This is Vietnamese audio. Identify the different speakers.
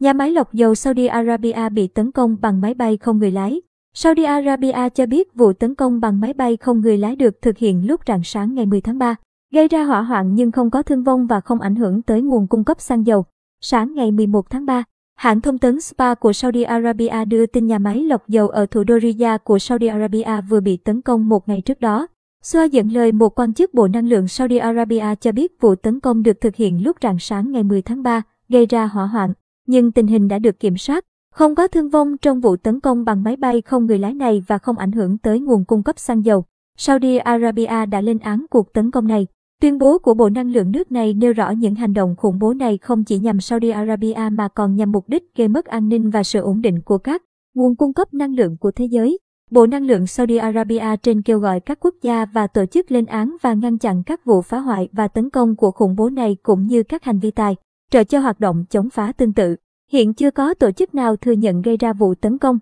Speaker 1: Nhà máy lọc dầu Saudi Arabia bị tấn công bằng máy bay không người lái. Saudi Arabia cho biết vụ tấn công bằng máy bay không người lái được thực hiện lúc rạng sáng ngày 10 tháng 3, gây ra hỏa hoạn nhưng không có thương vong và không ảnh hưởng tới nguồn cung cấp xăng dầu. Sáng ngày 11 tháng 3, hãng thông tấn SPA của Saudi Arabia đưa tin nhà máy lọc dầu ở thủ đô Riyadh của Saudi Arabia vừa bị tấn công một ngày trước đó. Xoa dẫn lời một quan chức Bộ Năng lượng Saudi Arabia cho biết vụ tấn công được thực hiện lúc rạng sáng ngày 10 tháng 3, gây ra hỏa hoạn, nhưng tình hình đã được kiểm soát. Không có thương vong trong vụ tấn công bằng máy bay không người lái này và không ảnh hưởng tới nguồn cung cấp xăng dầu. Saudi Arabia đã lên án cuộc tấn công này. Tuyên bố của Bộ Năng lượng nước này nêu rõ những hành động khủng bố này không chỉ nhằm Saudi Arabia mà còn nhằm mục đích gây mất an ninh và sự ổn định của các nguồn cung cấp năng lượng của thế giới. Bộ Năng lượng Saudi Arabia trên kêu gọi các quốc gia và tổ chức lên án và ngăn chặn các vụ phá hoại và tấn công của khủng bố này cũng như các hành vi tài trợ cho hoạt động chống phá tương tự. Hiện chưa có tổ chức nào thừa nhận gây ra vụ tấn công.